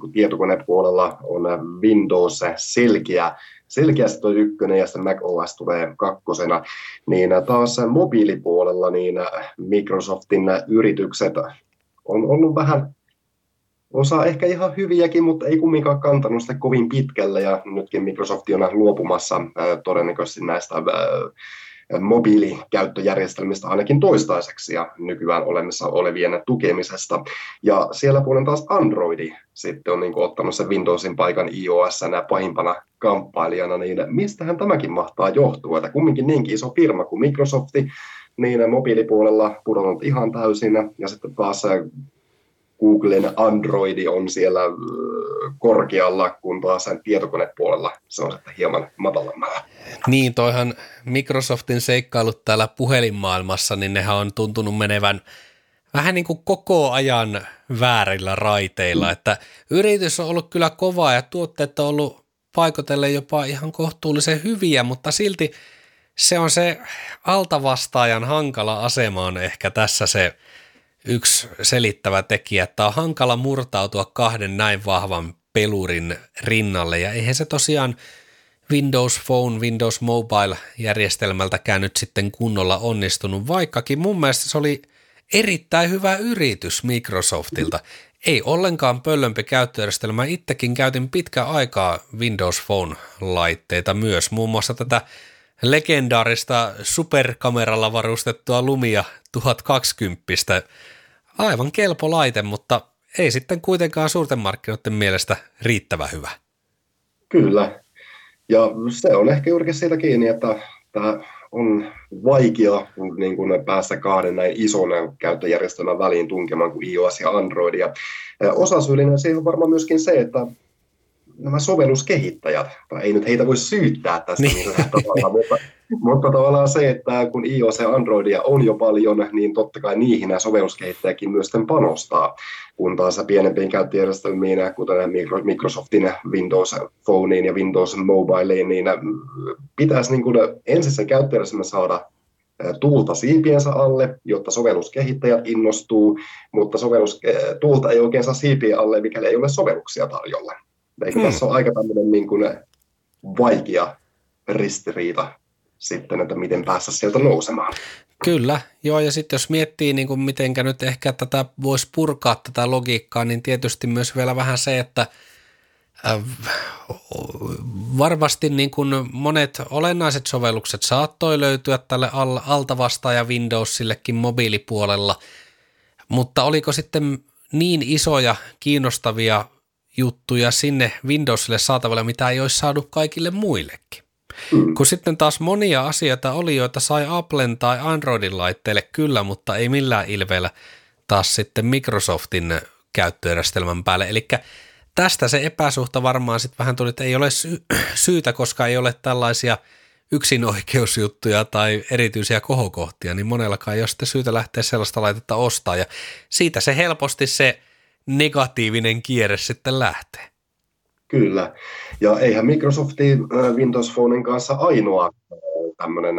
Speaker 2: kun tietokonepuolella on Windows selkeä selkeästi tuo ykkönen ja sitten Mac OS tulee kakkosena, niin taas mobiilipuolella niin Microsoftin yritykset on ollut vähän osa ehkä ihan hyviäkin, mutta ei kumminkaan kantanut sitä kovin pitkälle ja nytkin Microsoft on luopumassa todennäköisesti näistä mobiilikäyttöjärjestelmistä ainakin toistaiseksi ja nykyään olemassa olevien tukemisesta. Ja siellä puolen taas Androidi sitten on niin kuin ottanut sen Windowsin paikan iOS pahimpana kamppailijana, niin mistähän tämäkin mahtaa johtua, että kumminkin niinkin iso firma kuin Microsofti, niin mobiilipuolella pudonnut ihan täysin ja sitten taas Googlen Androidi on siellä korkealla, kun taas sen tietokonepuolella se on sitten hieman matalammalla.
Speaker 1: Niin, toihan Microsoftin seikkailut täällä puhelinmaailmassa, niin nehän on tuntunut menevän vähän niin kuin koko ajan väärillä raiteilla, että yritys on ollut kyllä kova ja tuotteet on ollut paikotelle jopa ihan kohtuullisen hyviä, mutta silti se on se altavastaajan hankala asema on ehkä tässä se yksi selittävä tekijä, että on hankala murtautua kahden näin vahvan pelurin rinnalle ja eihän se tosiaan Windows Phone, Windows Mobile järjestelmältäkään nyt sitten kunnolla onnistunut, vaikkakin mun mielestä se oli erittäin hyvä yritys Microsoftilta. Ei ollenkaan pöllömpi käyttöjärjestelmä. Itsekin käytin pitkä aikaa Windows Phone-laitteita myös, muun muassa tätä legendaarista superkameralla varustettua Lumia 1020 aivan kelpo laite, mutta ei sitten kuitenkaan suurten markkinoiden mielestä riittävä hyvä.
Speaker 2: Kyllä. Ja se on ehkä juurikin siitä kiinni, että tämä on vaikea niin kuin päästä kahden näin ison käyttöjärjestelmän väliin tunkemaan kuin iOS ja Android. Ja osasyyllinen siihen on varmaan myöskin se, että nämä sovelluskehittäjät, tai ei nyt heitä voi syyttää tästä niin. tavalla, mutta, mutta tavallaan se, että kun iOS ja Androidia on jo paljon, niin totta kai niihin nämä sovelluskehittäjäkin myös panostaa, kun taas pienempiin käyttöjärjestelmiin, kuten Microsoftin Windows Phoneen ja Windows Mobileen, niin pitäisi niin kuin ensin sen käyttöjärjestelmän saada tuulta siipiensä alle, jotta sovelluskehittäjät innostuu, mutta sovellus, tuulta ei oikein saa siipien alle, mikäli ei ole sovelluksia tarjolla. Eikö hmm. tässä ole aika tämmöinen niin kuin vaikea ristiriita sitten, että miten päästä sieltä nousemaan.
Speaker 1: Kyllä, joo, ja sitten jos miettii, niin kuin mitenkä nyt ehkä tätä voisi purkaa tätä logiikkaa, niin tietysti myös vielä vähän se, että äh, varmasti niin kuin monet olennaiset sovellukset saattoi löytyä tälle altavastaaja Windowsillekin mobiilipuolella, mutta oliko sitten niin isoja kiinnostavia juttuja sinne Windowsille saatavilla, mitä ei olisi saanut kaikille muillekin. Mm. Kun sitten taas monia asioita oli, joita sai Applen tai Androidin laitteille kyllä, mutta ei millään ilveellä taas sitten Microsoftin käyttöjärjestelmän päälle. Eli tästä se epäsuhta varmaan sitten vähän tuli, että ei ole sy- syytä, koska ei ole tällaisia yksinoikeusjuttuja tai erityisiä kohokohtia, niin monellakaan ei ole sitten syytä lähteä sellaista laitetta ostaa. Ja siitä se helposti se negatiivinen kierre sitten lähtee.
Speaker 2: Kyllä. Ja eihän Microsoftin Windows Phonein kanssa ainoa tämmöinen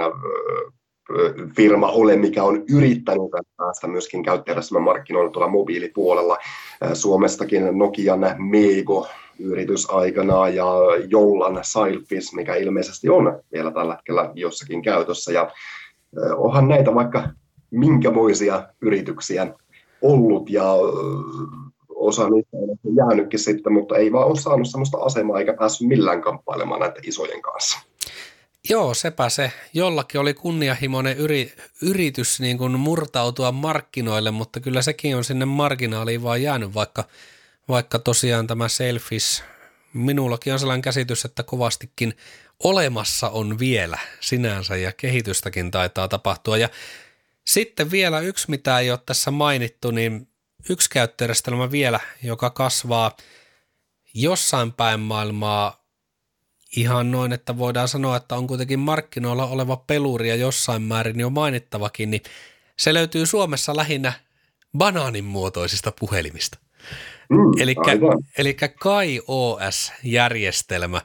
Speaker 2: firma ole, mikä on yrittänyt päästä myöskin käyttäjärjestelmän markkinoille tuolla mobiilipuolella. Suomestakin Nokian Mego yritys aikanaan ja Joulan Sailfish, mikä ilmeisesti on vielä tällä hetkellä jossakin käytössä. Ja onhan näitä vaikka minkämoisia yrityksiä ollut ja osa niistä on jäänytkin sitten, mutta ei vaan ole saanut sellaista asemaa eikä päässyt millään kamppailemaan näiden isojen kanssa.
Speaker 1: Joo, sepä se. Jollakin oli kunnianhimoinen yri, yritys niin kuin murtautua markkinoille, mutta kyllä sekin on sinne marginaaliin vaan jäänyt, vaikka, vaikka tosiaan tämä Selfish, minullakin on sellainen käsitys, että kovastikin olemassa on vielä sinänsä ja kehitystäkin taitaa tapahtua. Ja sitten vielä yksi, mitä ei ole tässä mainittu, niin yksi käyttöjärjestelmä vielä, joka kasvaa jossain päin maailmaa ihan noin, että voidaan sanoa, että on kuitenkin markkinoilla oleva peluri ja jossain määrin jo mainittavakin, niin se löytyy Suomessa lähinnä banaanin muotoisista puhelimista. Mm, eli Kai OS-järjestelmä.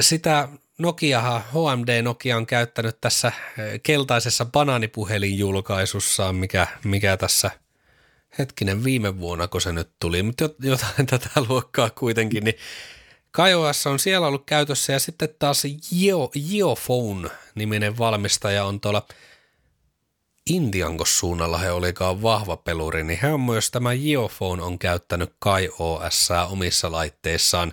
Speaker 1: Sitä Nokiahan, HMD Nokia on käyttänyt tässä keltaisessa banaanipuhelin julkaisussaan, mikä, mikä tässä – hetkinen, viime vuonna, kun se nyt tuli, mutta jotain tätä luokkaa kuitenkin, niin KaiOS on siellä ollut käytössä ja sitten taas Geo, Geophone-niminen valmistaja on tuolla Intiankos suunnalla he olikaan vahva peluri, niin he on myös tämä Geophone on käyttänyt KaiOS omissa laitteissaan.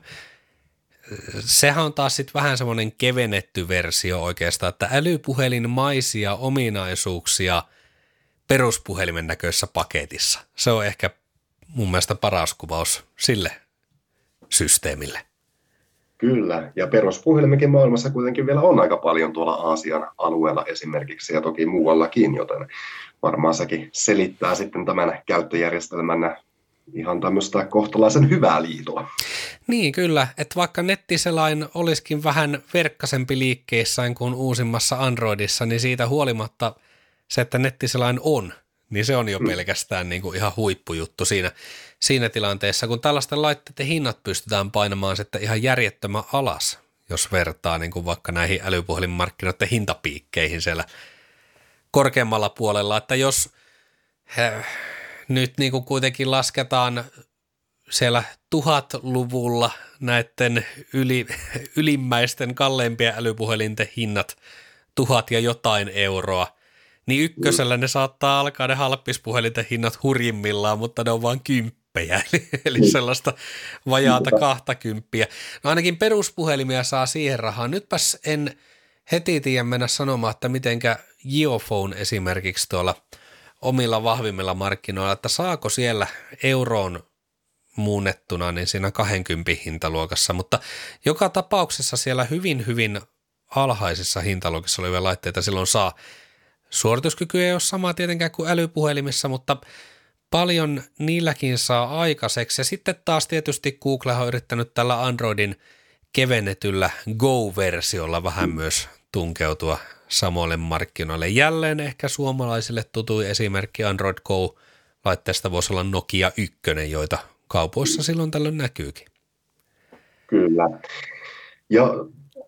Speaker 1: Sehän on taas sitten vähän semmoinen kevennetty versio oikeastaan, että älypuhelinmaisia ominaisuuksia peruspuhelimen näköisessä paketissa. Se on ehkä mun mielestä paras kuvaus sille systeemille.
Speaker 2: Kyllä, ja peruspuhelimikin maailmassa kuitenkin vielä on aika paljon tuolla Aasian alueella esimerkiksi ja toki muuallakin, joten varmaan sekin selittää sitten tämän käyttöjärjestelmän ihan tämmöistä kohtalaisen hyvää liitoa.
Speaker 1: Niin kyllä, että vaikka nettiselain olisikin vähän verkkasempi liikkeissään kuin uusimmassa Androidissa, niin siitä huolimatta se, että nettiselain on, niin se on jo mm. pelkästään niin kuin ihan huippujuttu siinä, siinä tilanteessa, kun tällaisten laitteiden hinnat pystytään painamaan sitten ihan järjettömän alas, jos vertaa niin kuin vaikka näihin älypuhelinmarkkinoiden hintapiikkeihin siellä korkeammalla puolella, että jos he, nyt niin kuin kuitenkin lasketaan siellä tuhatluvulla näiden yli, ylimmäisten kalleimpien älypuhelinten hinnat tuhat ja jotain euroa – niin ykkösellä ne saattaa alkaa ne halppispuhelinten hinnat hurjimmillaan, mutta ne on vain kymppejä, eli, eli niin. sellaista vajaata kahtakymppiä. No ainakin peruspuhelimia saa siihen rahaa. Nytpäs en heti tiedä mennä sanomaan, että mitenkä Geophone esimerkiksi tuolla omilla vahvimmilla markkinoilla, että saako siellä euroon muunnettuna niin siinä 20 hintaluokassa, mutta joka tapauksessa siellä hyvin, hyvin alhaisissa hintaluokissa olevia laitteita silloin saa – Suorituskyky ei ole sama tietenkään kuin älypuhelimissa, mutta paljon niilläkin saa aikaiseksi. Ja sitten taas tietysti Google on yrittänyt tällä Androidin kevennetyllä Go-versiolla vähän myös tunkeutua samoille markkinoille. Jälleen ehkä suomalaisille tutui esimerkki Android Go-laitteesta voisi olla Nokia 1, joita kaupoissa silloin tällöin näkyykin.
Speaker 2: Kyllä. Ja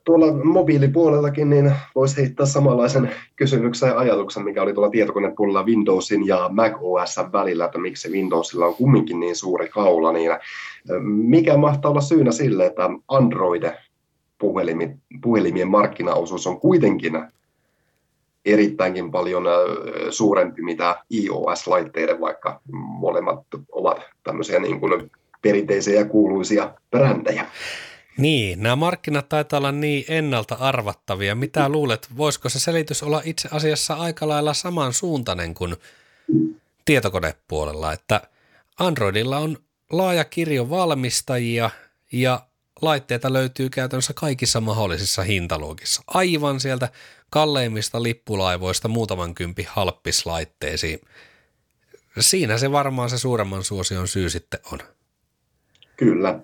Speaker 2: tuolla mobiilipuolellakin niin voisi heittää samanlaisen kysymyksen ja ajatuksen, mikä oli tuolla tietokonepuolella Windowsin ja Mac OS välillä, että miksi Windowsilla on kumminkin niin suuri kaula, niin mikä mahtaa olla syynä sille, että Android puhelimien markkinaosuus on kuitenkin erittäinkin paljon suurempi mitä iOS-laitteiden, vaikka molemmat ovat tämmöisiä niin kuin perinteisiä ja kuuluisia brändejä.
Speaker 1: Niin, nämä markkinat taitaa olla niin ennalta arvattavia. Mitä luulet, voisiko se selitys olla itse asiassa aika lailla samansuuntainen kuin tietokonepuolella, että Androidilla on laaja kirjo valmistajia ja laitteita löytyy käytännössä kaikissa mahdollisissa hintaluokissa. Aivan sieltä kalleimmista lippulaivoista muutaman kympi halppislaitteisiin. Siinä se varmaan se suuremman suosion syy sitten on.
Speaker 2: Kyllä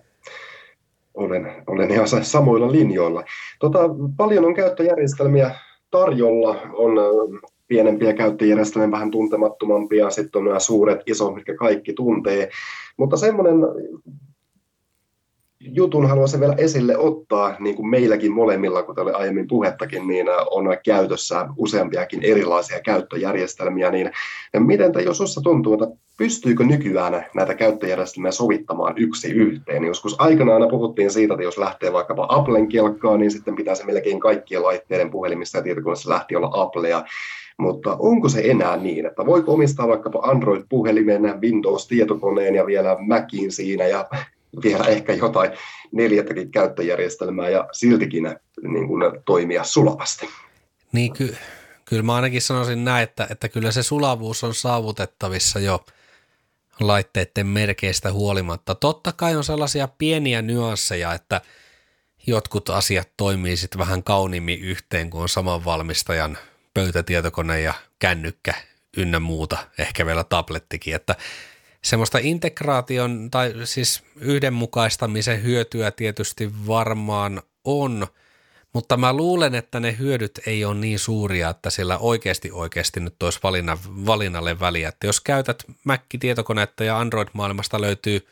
Speaker 2: olen, olen ihan samoilla linjoilla. Tota, paljon on käyttöjärjestelmiä tarjolla, on pienempiä käyttöjärjestelmiä, vähän tuntemattomampia, sitten on nämä suuret, isot, mitkä kaikki tuntee. Mutta semmoinen jutun haluaisin vielä esille ottaa, niin kuin meilläkin molemmilla, kuten oli aiemmin puhettakin, niin on käytössä useampiakin erilaisia käyttöjärjestelmiä, niin miten te, jos sinussa tuntuu, että pystyykö nykyään näitä käyttöjärjestelmiä sovittamaan yksi yhteen? Joskus aikanaan puhuttiin siitä, että jos lähtee vaikkapa Applen kelkkaan, niin sitten pitäisi melkein kaikkien laitteiden puhelimissa ja tietokoneessa lähti olla Applea, mutta onko se enää niin, että voiko omistaa vaikkapa Android-puhelimen, Windows-tietokoneen ja vielä Macin siinä ja vielä ehkä jotain neljättäkin käyttöjärjestelmää ja siltikin niin kuin, toimia sulavasti.
Speaker 1: Niin ky- kyllä mä ainakin sanoisin näin, että, että kyllä se sulavuus on saavutettavissa jo laitteiden merkeistä huolimatta. Totta kai on sellaisia pieniä nyansseja, että jotkut asiat toimii sitten vähän kauniimmin yhteen, kuin saman valmistajan pöytätietokone ja kännykkä ynnä muuta, ehkä vielä tablettikin, että semmoista integraation tai siis yhdenmukaistamisen hyötyä tietysti varmaan on, mutta mä luulen, että ne hyödyt ei ole niin suuria, että sillä oikeasti oikeasti nyt olisi valinna, valinnalle väliä. Että jos käytät Mac-tietokonetta ja Android-maailmasta löytyy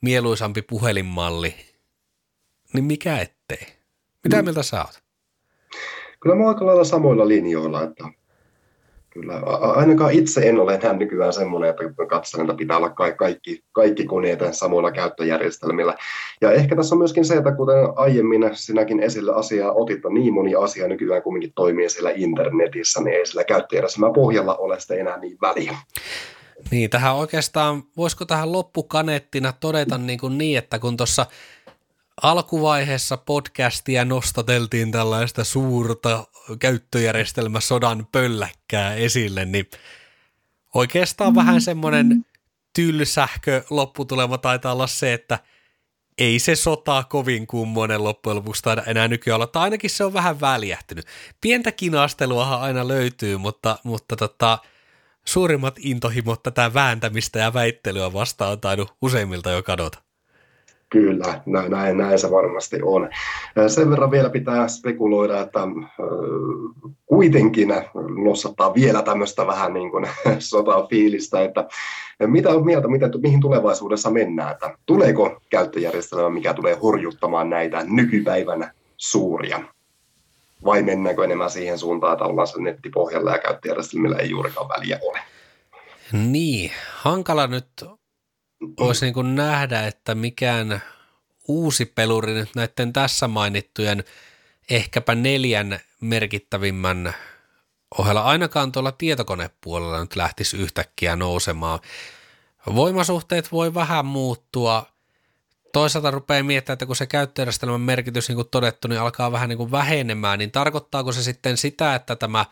Speaker 1: mieluisampi puhelinmalli, niin mikä ettei? Mitä mm. mieltä sä oot?
Speaker 2: Kyllä mä oon aika lailla samoilla linjoilla, että Kyllä, ainakaan itse en ole enää nykyään semmoinen, että että pitää olla kaikki, kaikki koneet samoilla käyttöjärjestelmillä. Ja ehkä tässä on myöskin se, että kuten aiemmin sinäkin esille asiaa otit, niin moni asia nykyään kumminkin toimii siellä internetissä, niin ei sillä käyttöjärjestelmän pohjalla ole sitä enää niin väliä.
Speaker 1: Niin, tähän oikeastaan, voisiko tähän loppukaneettina todeta niin, kuin niin että kun tuossa alkuvaiheessa podcastia nostateltiin tällaista suurta käyttöjärjestelmäsodan pölläkkää esille, niin oikeastaan mm. vähän semmoinen tylsähkö lopputulema taitaa olla se, että ei se sota kovin kummonen loppujen lopuksi taida enää nykyään olla, tai ainakin se on vähän väljähtynyt. Pientä kinasteluahan aina löytyy, mutta, mutta tota, suurimmat intohimot tätä vääntämistä ja väittelyä vastaan on tainnut useimmilta jo kadota.
Speaker 2: Kyllä, näin, näin, näin se varmasti on. Sen verran vielä pitää spekuloida, että kuitenkin nostattaa vielä tämmöistä vähän niin kuin sota-fiilistä, että mitä on mieltä, miten, mihin tulevaisuudessa mennään, että tuleeko käyttöjärjestelmä, mikä tulee horjuttamaan näitä nykypäivän suuria, vai mennäänkö enemmän siihen suuntaan, että ollaan sen nettipohjalla ja käyttöjärjestelmillä ei juurikaan väliä ole.
Speaker 1: Niin, hankala nyt voisi niin kuin nähdä, että mikään uusi peluri nyt näiden tässä mainittujen ehkäpä neljän merkittävimmän ohella ainakaan tuolla tietokonepuolella nyt lähtisi yhtäkkiä nousemaan. Voimasuhteet voi vähän muuttua. Toisaalta rupeaa miettimään, että kun se käyttöjärjestelmän merkitys, niin kuin todettu, niin alkaa vähän niin kuin vähenemään, niin tarkoittaako se sitten sitä, että tämä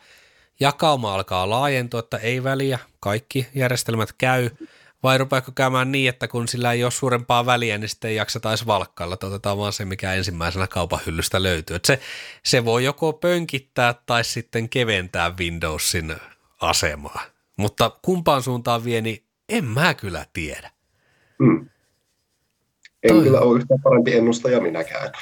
Speaker 1: jakauma alkaa laajentua, että ei väliä, kaikki järjestelmät käy – vai rupeako käymään niin, että kun sillä ei ole suurempaa väliä, niin sitten ei jakseta edes valkkailla, että otetaan vaan se, mikä ensimmäisenä kaupan hyllystä löytyy. Se, se voi joko pönkittää tai sitten keventää Windowsin asemaa. Mutta kumpaan suuntaan vie, niin en mä kyllä tiedä. Hmm.
Speaker 2: En toi, kyllä ole yhtään parempi ennustaja minäkään.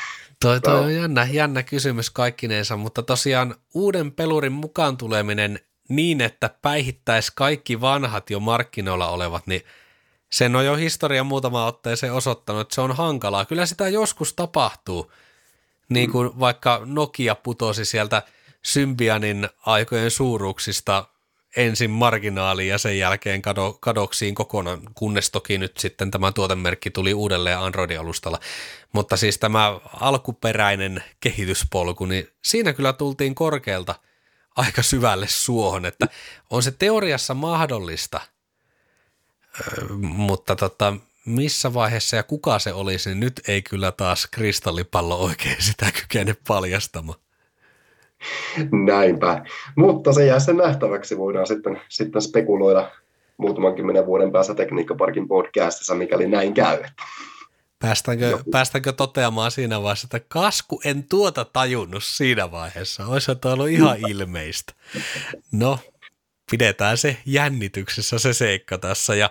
Speaker 1: Toi, toi on jännä, jännä kysymys kaikkineensa, mutta tosiaan uuden pelurin mukaan tuleminen niin, että päihittäisi kaikki vanhat jo markkinoilla olevat, niin sen on jo historia muutama otteeseen osoittanut, että se on hankalaa. Kyllä sitä joskus tapahtuu, niin kuin mm. vaikka Nokia putosi sieltä Symbianin aikojen suuruuksista ensin marginaaliin ja sen jälkeen kado, kadoksiin kokonaan, kunnes toki nyt sitten tämä tuotemerkki tuli uudelleen Android-alustalla. Mutta siis tämä alkuperäinen kehityspolku, niin siinä kyllä tultiin korkealta – aika syvälle suohon, että on se teoriassa mahdollista, mutta tota, missä vaiheessa ja kuka se olisi, niin nyt ei kyllä taas kristallipallo oikein sitä kykene paljastamaan.
Speaker 2: Näinpä, mutta se jää sen nähtäväksi, voidaan sitten, sitten spekuloida muutaman kymmenen vuoden päässä Tekniikkaparkin podcastissa, mikäli näin käy.
Speaker 1: Päästäänkö, päästäänkö toteamaan siinä vaiheessa, että kasku en tuota tajunnut siinä vaiheessa. Olisi ollut ihan ilmeistä. No, pidetään se jännityksessä se seikka tässä. Ja,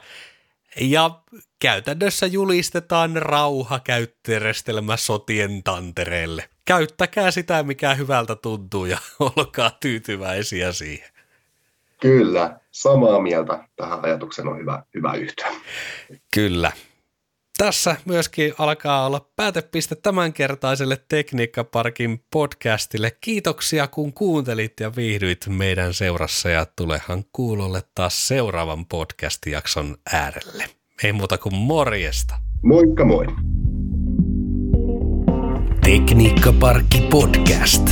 Speaker 1: ja käytännössä julistetaan rauha käyttöjärjestelmä sotien tantereelle. Käyttäkää sitä, mikä hyvältä tuntuu ja olkaa tyytyväisiä siihen.
Speaker 2: Kyllä, samaa mieltä. Tähän ajatukseen on hyvä, hyvä yhtyä.
Speaker 1: Kyllä. Tässä myöskin alkaa olla päätepiste tämänkertaiselle Tekniikkaparkin podcastille. Kiitoksia kun kuuntelit ja viihdyit meidän seurassa ja tulehan kuulolle taas seuraavan podcast-jakson äärelle. Ei muuta kuin morjesta.
Speaker 2: Moikka moi.
Speaker 1: Tekniikkaparkki podcast.